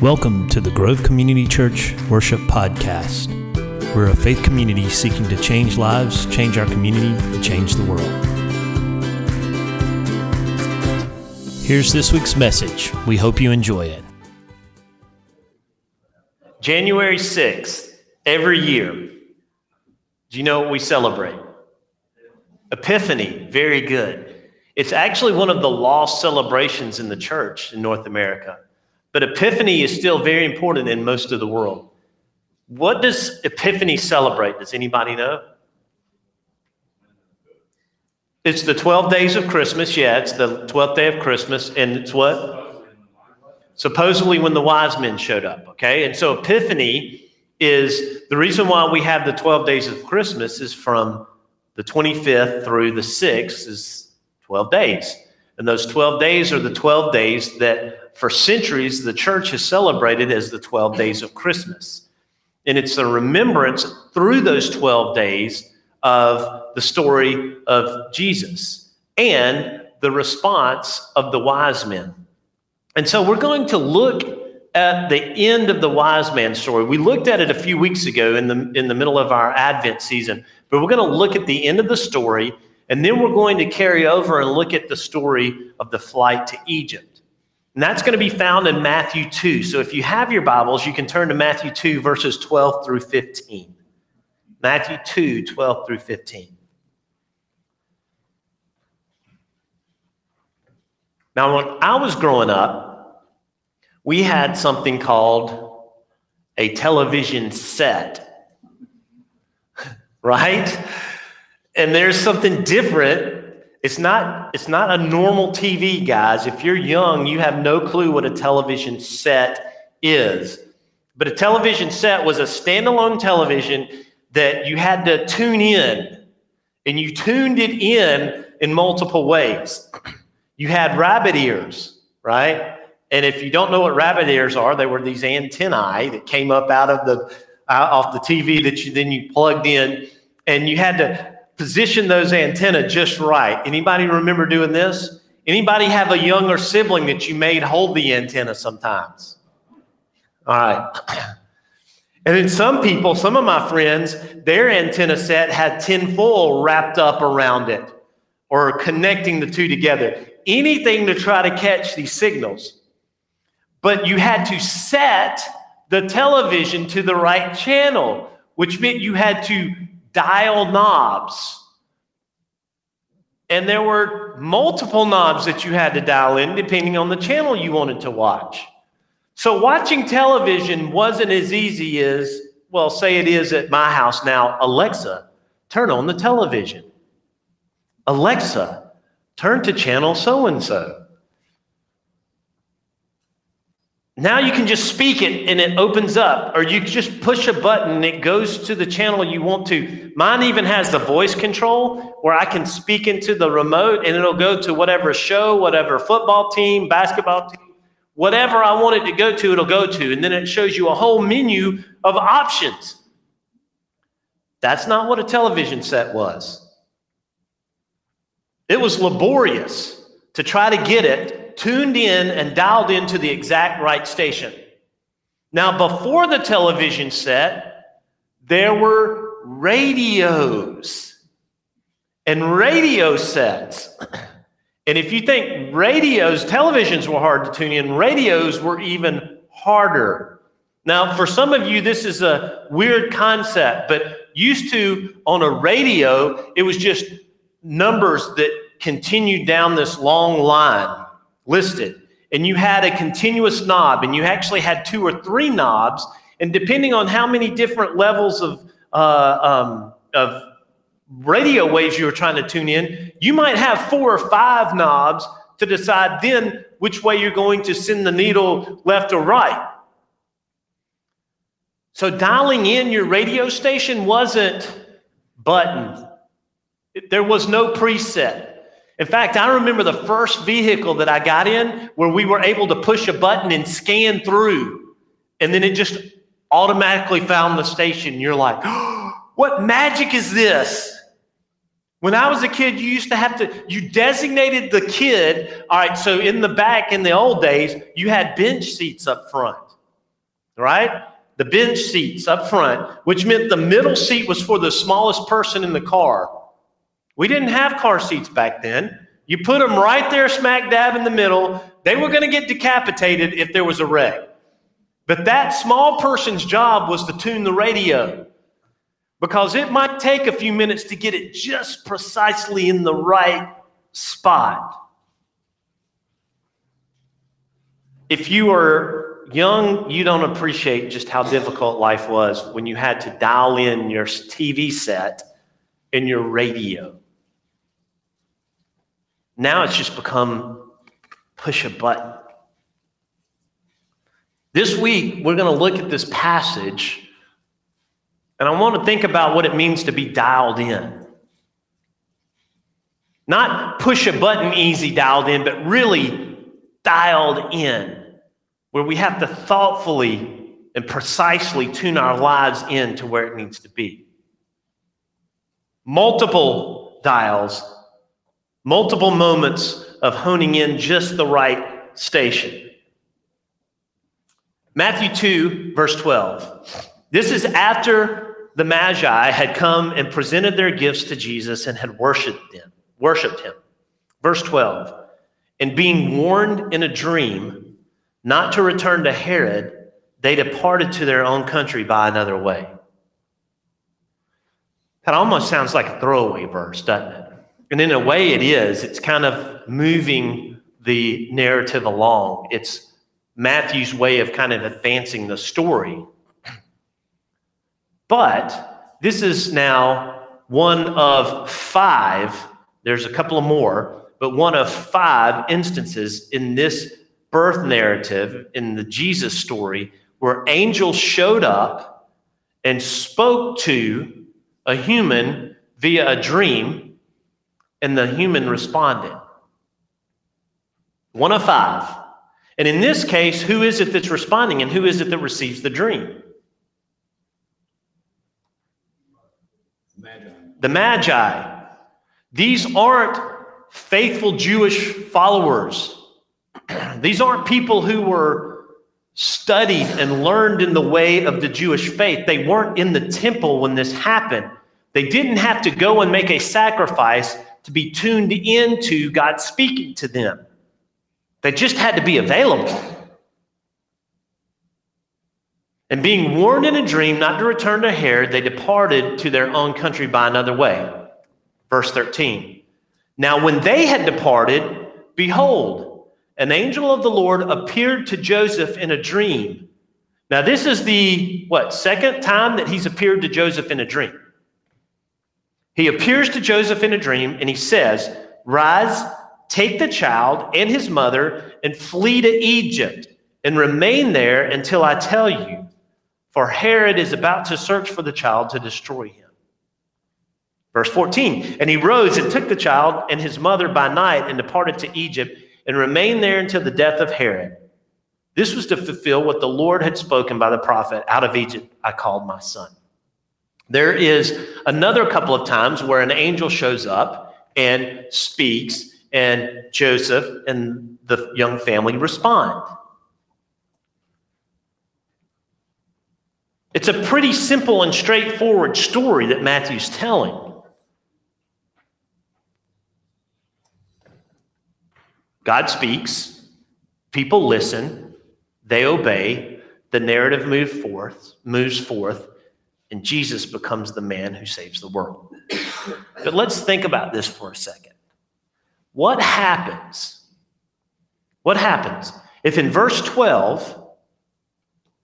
Welcome to the Grove Community Church Worship Podcast. We're a faith community seeking to change lives, change our community, and change the world. Here's this week's message. We hope you enjoy it. January 6th, every year, do you know what we celebrate? Epiphany, very good. It's actually one of the lost celebrations in the church in North America. But Epiphany is still very important in most of the world. What does Epiphany celebrate? Does anybody know? It's the 12 days of Christmas. Yeah, it's the 12th day of Christmas. And it's what? Supposedly when the wise men showed up. Okay. And so Epiphany is the reason why we have the 12 days of Christmas is from the 25th through the 6th is 12 days. And those 12 days are the 12 days that for centuries the church has celebrated as the 12 days of Christmas. And it's a remembrance through those 12 days of the story of Jesus and the response of the wise men. And so we're going to look at the end of the wise man story. We looked at it a few weeks ago in the in the middle of our Advent season, but we're going to look at the end of the story and then we're going to carry over and look at the story of the flight to Egypt. And that's going to be found in Matthew 2. So if you have your Bibles, you can turn to Matthew 2, verses 12 through 15. Matthew 2, 12 through 15. Now, when I was growing up, we had something called a television set, right? and there's something different. It's not, it's not a normal TV, guys. If you're young, you have no clue what a television set is. But a television set was a standalone television that you had to tune in, and you tuned it in in multiple ways. You had rabbit ears, right? And if you don't know what rabbit ears are, they were these antennae that came up out of the out off the TV that you then you plugged in, and you had to position those antenna just right. Anybody remember doing this? Anybody have a younger sibling that you made hold the antenna sometimes? All right. And then some people, some of my friends, their antenna set had tinfoil wrapped up around it or connecting the two together. Anything to try to catch these signals. But you had to set the television to the right channel, which meant you had to dial knobs. And there were multiple knobs that you had to dial in depending on the channel you wanted to watch. So watching television wasn't as easy as, well, say it is at my house now Alexa, turn on the television. Alexa, turn to channel so and so. Now you can just speak it and it opens up, or you just push a button and it goes to the channel you want to. Mine even has the voice control where I can speak into the remote and it'll go to whatever show, whatever football team, basketball team, whatever I want it to go to, it'll go to. And then it shows you a whole menu of options. That's not what a television set was. It was laborious to try to get it tuned in and dialed into the exact right station. Now, before the television set, there were radios and radio sets. And if you think radios, televisions were hard to tune in, radios were even harder. Now, for some of you, this is a weird concept, but used to on a radio, it was just numbers that continued down this long line listed. And you had a continuous knob, and you actually had two or three knobs. And depending on how many different levels of, uh, um, of radio waves you were trying to tune in, you might have four or five knobs to decide then which way you're going to send the needle left or right. So dialing in your radio station wasn't buttoned. There was no preset. In fact, I remember the first vehicle that I got in where we were able to push a button and scan through, and then it just automatically found the station. You're like, what magic is this? When I was a kid, you used to have to, you designated the kid. All right, so in the back in the old days, you had bench seats up front. right? The bench seats up front, which meant the middle seat was for the smallest person in the car. We didn't mm-hmm. have car seats back then. You put them right there, smack dab in the middle. They were going to get decapitated if there was a wreck. But that small person's job was to tune the radio because it might take a few minutes to get it just precisely in the right spot. If you are young, you don't appreciate just how difficult life was when you had to dial in your TV set and your radio. Now it's just become push a button. This week, we're going to look at this passage, and I want to think about what it means to be dialed in. Not push a button easy dialed in, but really dialed in where we have to thoughtfully and precisely tune our lives in to where it needs to be. Multiple dials, multiple moments of honing in just the right station. Matthew 2, verse 12. This is after the Magi had come and presented their gifts to Jesus and had worshiped them, worshiped him. Verse 12. And being warned in a dream not to return to Herod, they departed to their own country by another way. That almost sounds like a throwaway verse, doesn't it? And in a way, it is. It's kind of moving the narrative along. It's Matthew's way of kind of advancing the story. But this is now one of five, there's a couple of more, but one of five instances in this birth narrative in the Jesus story where angels showed up and spoke to a human via a dream, and the human responded. One of five. And in this case, who is it that's responding and who is it that receives the dream? Magi. The Magi. These aren't faithful Jewish followers these aren't people who were studied and learned in the way of the Jewish faith. They weren't in the temple when this happened. They didn't have to go and make a sacrifice to be tuned into God speaking to them. They just had to be available. And being warned in a dream not to return to Herod, they departed to their own country by another way. Verse 13. Now, when they had departed, behold, an angel of the Lord appeared to Joseph in a dream. Now, this is the what second time that he's appeared to Joseph in a dream. He appears to Joseph in a dream and he says, Rise, take the child and his mother and flee to Egypt and remain there until I tell you, for Herod is about to search for the child to destroy him. Verse 14, and he rose and took the child and his mother by night and departed to Egypt and remained there until the death of Herod. This was to fulfill what the Lord had spoken by the prophet Out of Egypt, I called my son. There is another couple of times where an angel shows up and speaks, and Joseph and the young family respond. It's a pretty simple and straightforward story that Matthew's telling. God speaks, people listen, they obey, the narrative moves forth, moves forth, and Jesus becomes the man who saves the world. but let's think about this for a second. What happens? What happens if in verse 12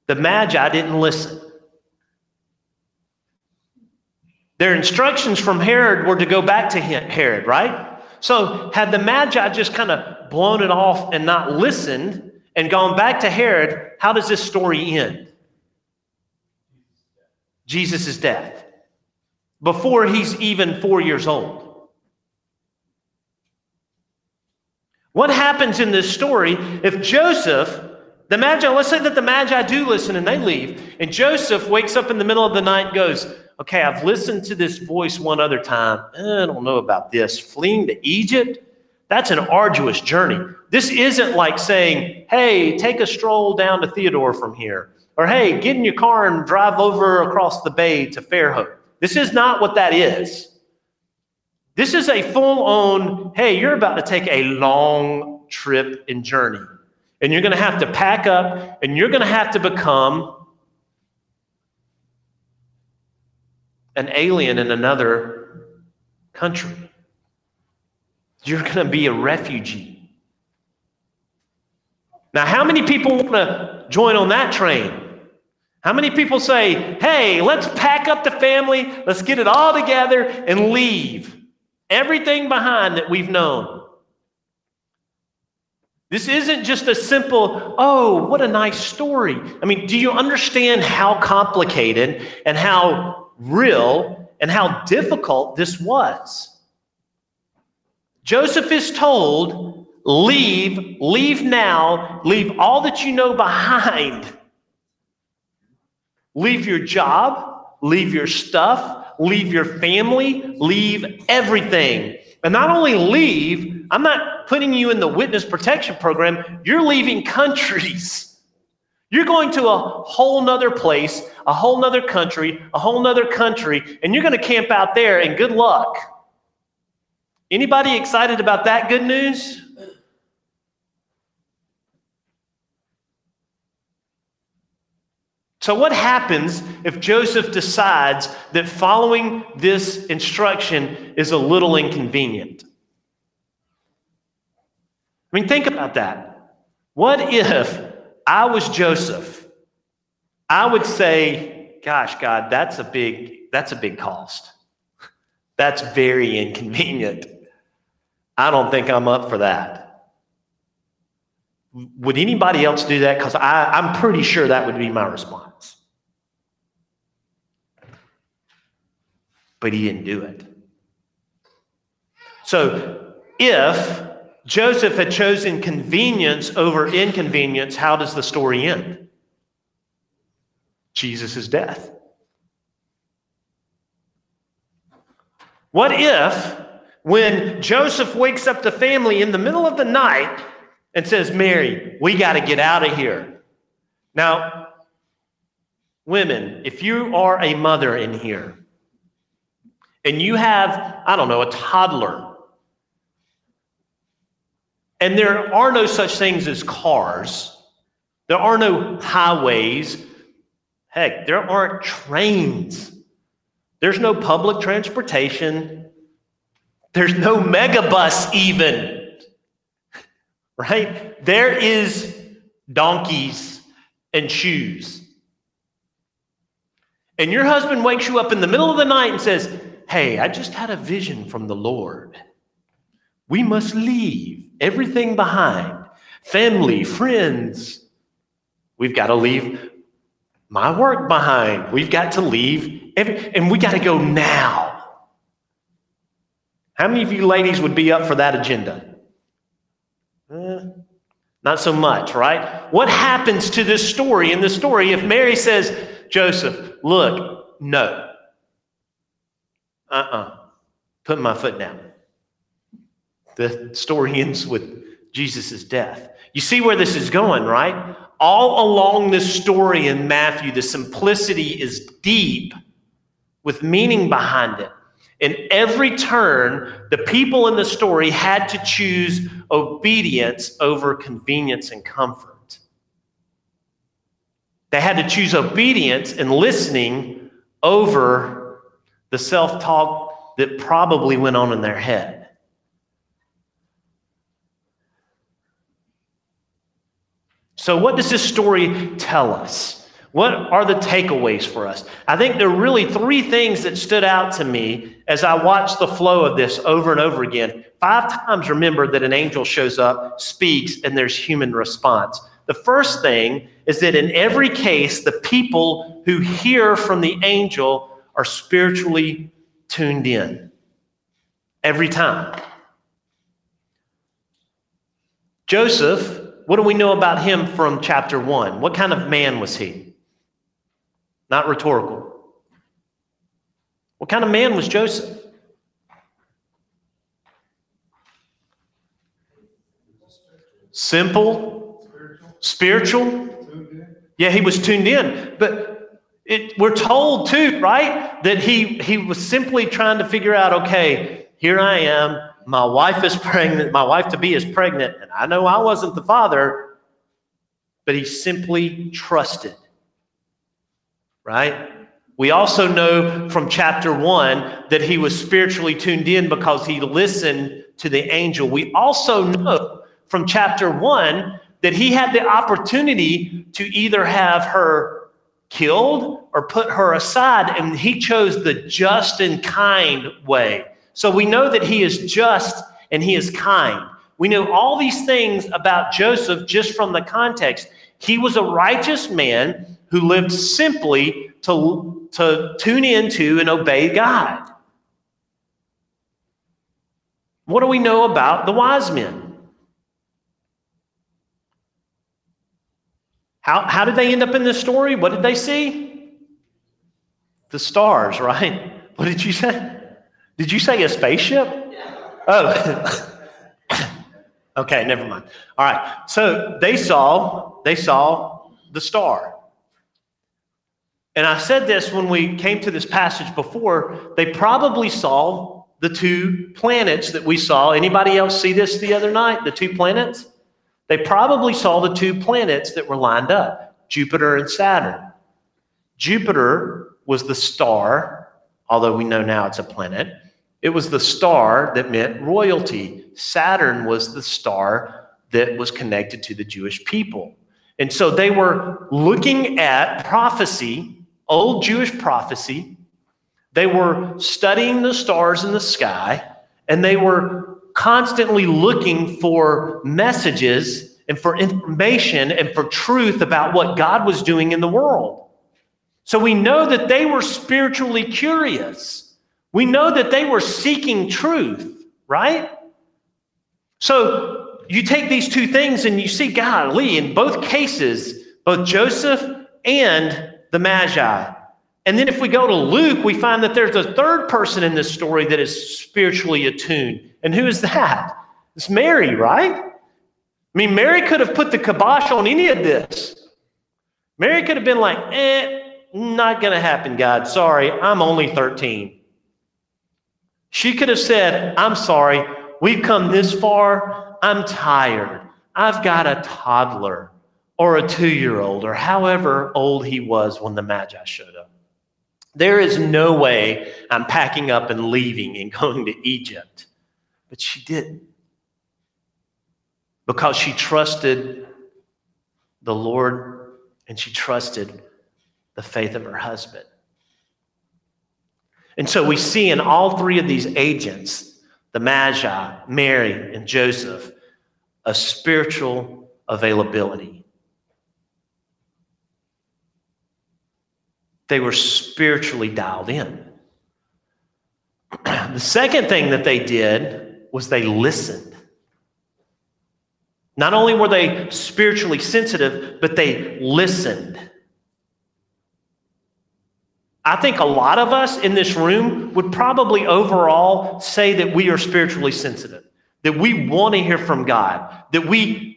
the Magi didn't listen? Their instructions from Herod were to go back to Herod, right? So, had the Magi just kind of blown it off and not listened and gone back to Herod, how does this story end? Jesus' death. Before he's even four years old. What happens in this story if Joseph, the Magi, let's say that the Magi do listen and they leave, and Joseph wakes up in the middle of the night and goes, okay, I've listened to this voice one other time. Eh, I don't know about this. Fleeing to Egypt? That's an arduous journey. This isn't like saying, hey, take a stroll down to Theodore from here, or hey, get in your car and drive over across the bay to Fairhope. This is not what that is. This is a full on, hey, you're about to take a long trip and journey. And you're going to have to pack up and you're going to have to become an alien in another country. You're going to be a refugee. Now, how many people want to join on that train? How many people say, hey, let's pack up the family, let's get it all together and leave everything behind that we've known? This isn't just a simple, oh, what a nice story. I mean, do you understand how complicated and how real and how difficult this was? Joseph is told, leave, leave now, leave all that you know behind. Leave your job, leave your stuff, leave your family, leave everything. And not only leave, I'm not putting you in the witness protection program, you're leaving countries. You're going to a whole nother place, a whole nother country, a whole nother country, and you're going to camp out there, and good luck. Anybody excited about that good news? So, what happens if Joseph decides that following this instruction is a little inconvenient? I mean, think about that. What if I was Joseph? I would say, gosh, God, that's a big, that's a big cost. That's very inconvenient. I don't think I'm up for that. Would anybody else do that? Because I'm pretty sure that would be my response. But he didn't do it. So if Joseph had chosen convenience over inconvenience, how does the story end? Jesus' death. What if when Joseph wakes up the family in the middle of the night and says, Mary, we got to get out of here. Now, women, if you are a mother in here and you have, I don't know, a toddler, and there are no such things as cars, there are no highways, heck, there aren't trains, there's no public transportation. There's no megabus even, right? There is donkeys and shoes. And your husband wakes you up in the middle of the night and says, Hey, I just had a vision from the Lord. We must leave everything behind family, friends. We've got to leave my work behind. We've got to leave, every, and we got to go now. How many of you ladies would be up for that agenda? Eh, not so much, right? What happens to this story in the story if Mary says, Joseph, look, no. Uh uh-uh. uh. Put my foot down. The story ends with Jesus' death. You see where this is going, right? All along this story in Matthew, the simplicity is deep with meaning behind it. In every turn, the people in the story had to choose obedience over convenience and comfort. They had to choose obedience and listening over the self talk that probably went on in their head. So, what does this story tell us? What are the takeaways for us? I think there are really three things that stood out to me as I watched the flow of this over and over again. Five times, remember that an angel shows up, speaks, and there's human response. The first thing is that in every case, the people who hear from the angel are spiritually tuned in. Every time. Joseph, what do we know about him from chapter one? What kind of man was he? Not rhetorical. What kind of man was Joseph? simple, spiritual. Yeah, he was tuned in. But it, we're told too, right, that he he was simply trying to figure out, okay, here I am. My wife is pregnant. My wife to be is pregnant, and I know I wasn't the father, but he simply trusted. Right? We also know from chapter one that he was spiritually tuned in because he listened to the angel. We also know from chapter one that he had the opportunity to either have her killed or put her aside, and he chose the just and kind way. So we know that he is just and he is kind. We know all these things about Joseph just from the context. He was a righteous man who lived simply to, to tune into and obey God. What do we know about the wise men? How, how did they end up in this story? What did they see? The stars, right? What did you say? Did you say a spaceship? Oh. okay, never mind. All right. So they saw they saw the star. And I said this when we came to this passage before, they probably saw the two planets that we saw. Anybody else see this the other night? The two planets? They probably saw the two planets that were lined up, Jupiter and Saturn. Jupiter was the star, although we know now it's a planet. It was the star that meant royalty. Saturn was the star that was connected to the Jewish people. And so they were looking at prophecy, old Jewish prophecy. They were studying the stars in the sky, and they were constantly looking for messages and for information and for truth about what God was doing in the world. So we know that they were spiritually curious. We know that they were seeking truth, right? So you take these two things and you see, golly, in both cases, both Joseph and the Magi. And then if we go to Luke, we find that there's a third person in this story that is spiritually attuned. And who is that? It's Mary, right? I mean, Mary could have put the kibosh on any of this. Mary could have been like, eh, not going to happen, God. Sorry, I'm only 13. She could have said, I'm sorry, we've come this far. I'm tired. I've got a toddler or a two year old or however old he was when the Magi showed up. There is no way I'm packing up and leaving and going to Egypt. But she didn't because she trusted the Lord and she trusted the faith of her husband. And so we see in all three of these agents, the Magi, Mary, and Joseph, a spiritual availability. They were spiritually dialed in. the second thing that they did was they listened. Not only were they spiritually sensitive, but they listened. I think a lot of us in this room would probably overall say that we are spiritually sensitive, that we want to hear from God, that we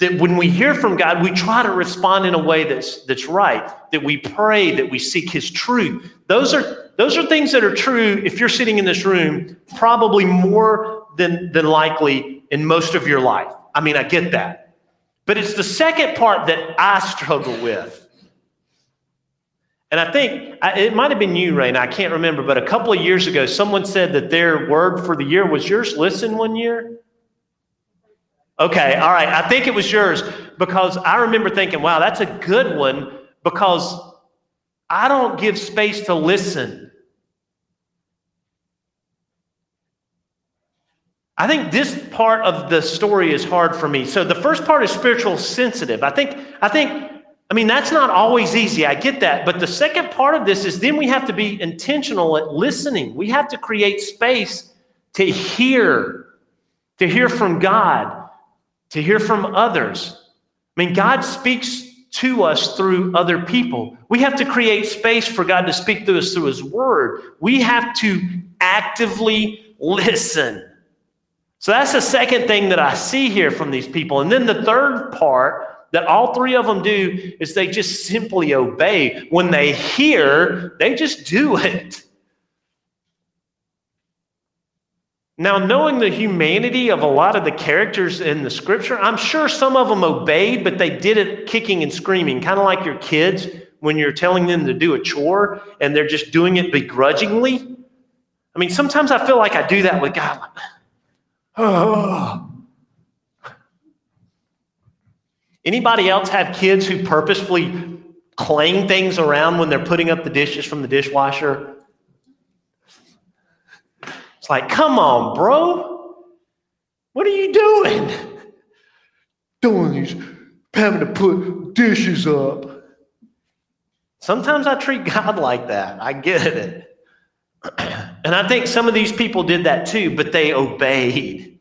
that when we hear from God, we try to respond in a way that's that's right, that we pray, that we seek his truth. Those are those are things that are true if you're sitting in this room, probably more than than likely in most of your life. I mean, I get that. But it's the second part that I struggle with. And I think it might have been you, Rain. I can't remember, but a couple of years ago, someone said that their word for the year was yours. Listen one year. Okay, all right. I think it was yours because I remember thinking, wow, that's a good one because I don't give space to listen. I think this part of the story is hard for me. So the first part is spiritual sensitive. I think I think I mean, that's not always easy. I get that. But the second part of this is then we have to be intentional at listening. We have to create space to hear, to hear from God, to hear from others. I mean, God speaks to us through other people. We have to create space for God to speak to us through His Word. We have to actively listen. So that's the second thing that I see here from these people. And then the third part that all three of them do is they just simply obey. When they hear, they just do it. Now, knowing the humanity of a lot of the characters in the scripture, I'm sure some of them obeyed, but they did it kicking and screaming, kind of like your kids when you're telling them to do a chore and they're just doing it begrudgingly. I mean, sometimes I feel like I do that with God. Like, oh. Anybody else have kids who purposefully clang things around when they're putting up the dishes from the dishwasher? It's like, come on, bro. What are you doing? Doing these, having to put dishes up. Sometimes I treat God like that. I get it. and I think some of these people did that too, but they obeyed.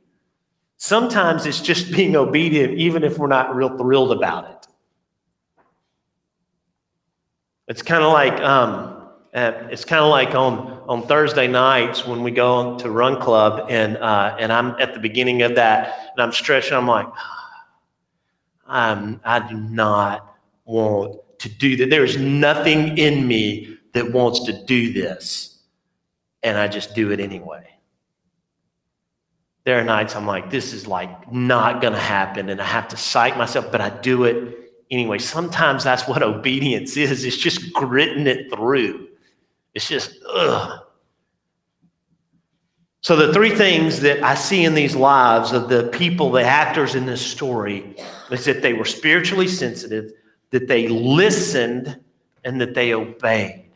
Sometimes it's just being obedient, even if we're not real thrilled about it. It's kind of like um, uh, it's kind of like on on Thursday nights when we go to Run Club, and uh, and I'm at the beginning of that, and I'm stretching. I'm like, I'm, I do not want to do that. There is nothing in me that wants to do this, and I just do it anyway. There are nights I'm like, this is like not going to happen, and I have to psych myself, but I do it anyway. Sometimes that's what obedience is. It's just gritting it through. It's just, ugh. So, the three things that I see in these lives of the people, the actors in this story, is that they were spiritually sensitive, that they listened, and that they obeyed.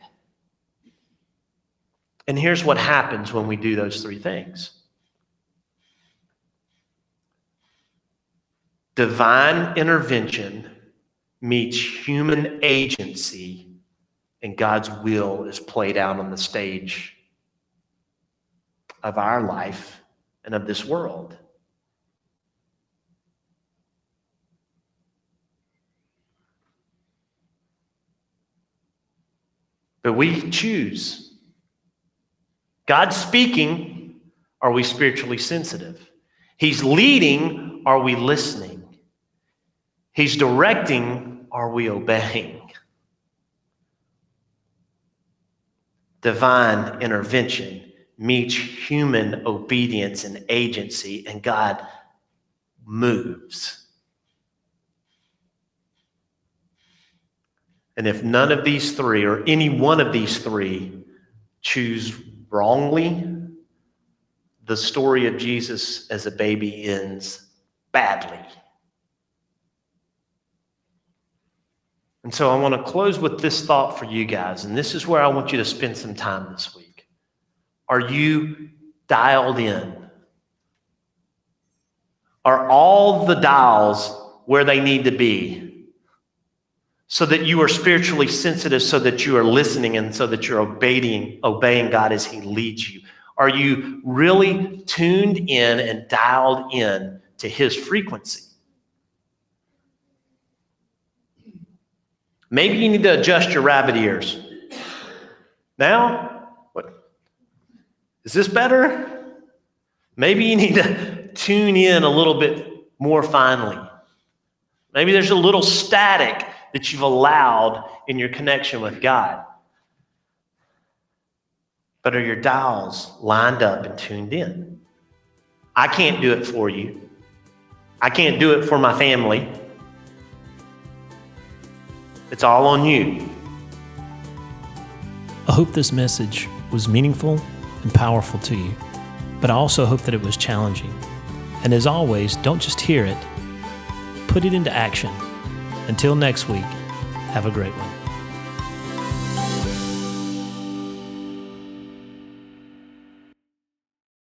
And here's what happens when we do those three things divine intervention meets human agency and God's will is played out on the stage of our life and of this world. But we choose. God's speaking, are we spiritually sensitive? He's leading, are we listening? He's directing, are we obeying? Divine intervention meets human obedience and agency, and God moves. And if none of these three, or any one of these three, choose wrongly, the story of Jesus as a baby ends badly. And so I want to close with this thought for you guys, and this is where I want you to spend some time this week. Are you dialed in? Are all the dials where they need to be? So that you are spiritually sensitive, so that you are listening, and so that you're obeying, obeying God as He leads you. Are you really tuned in and dialed in to His frequency? Maybe you need to adjust your rabbit ears. Now, what? Is this better? Maybe you need to tune in a little bit more finely. Maybe there's a little static that you've allowed in your connection with God. But are your dials lined up and tuned in? I can't do it for you. I can't do it for my family. It's all on you. I hope this message was meaningful and powerful to you, but I also hope that it was challenging. And as always, don't just hear it, put it into action. Until next week, have a great one.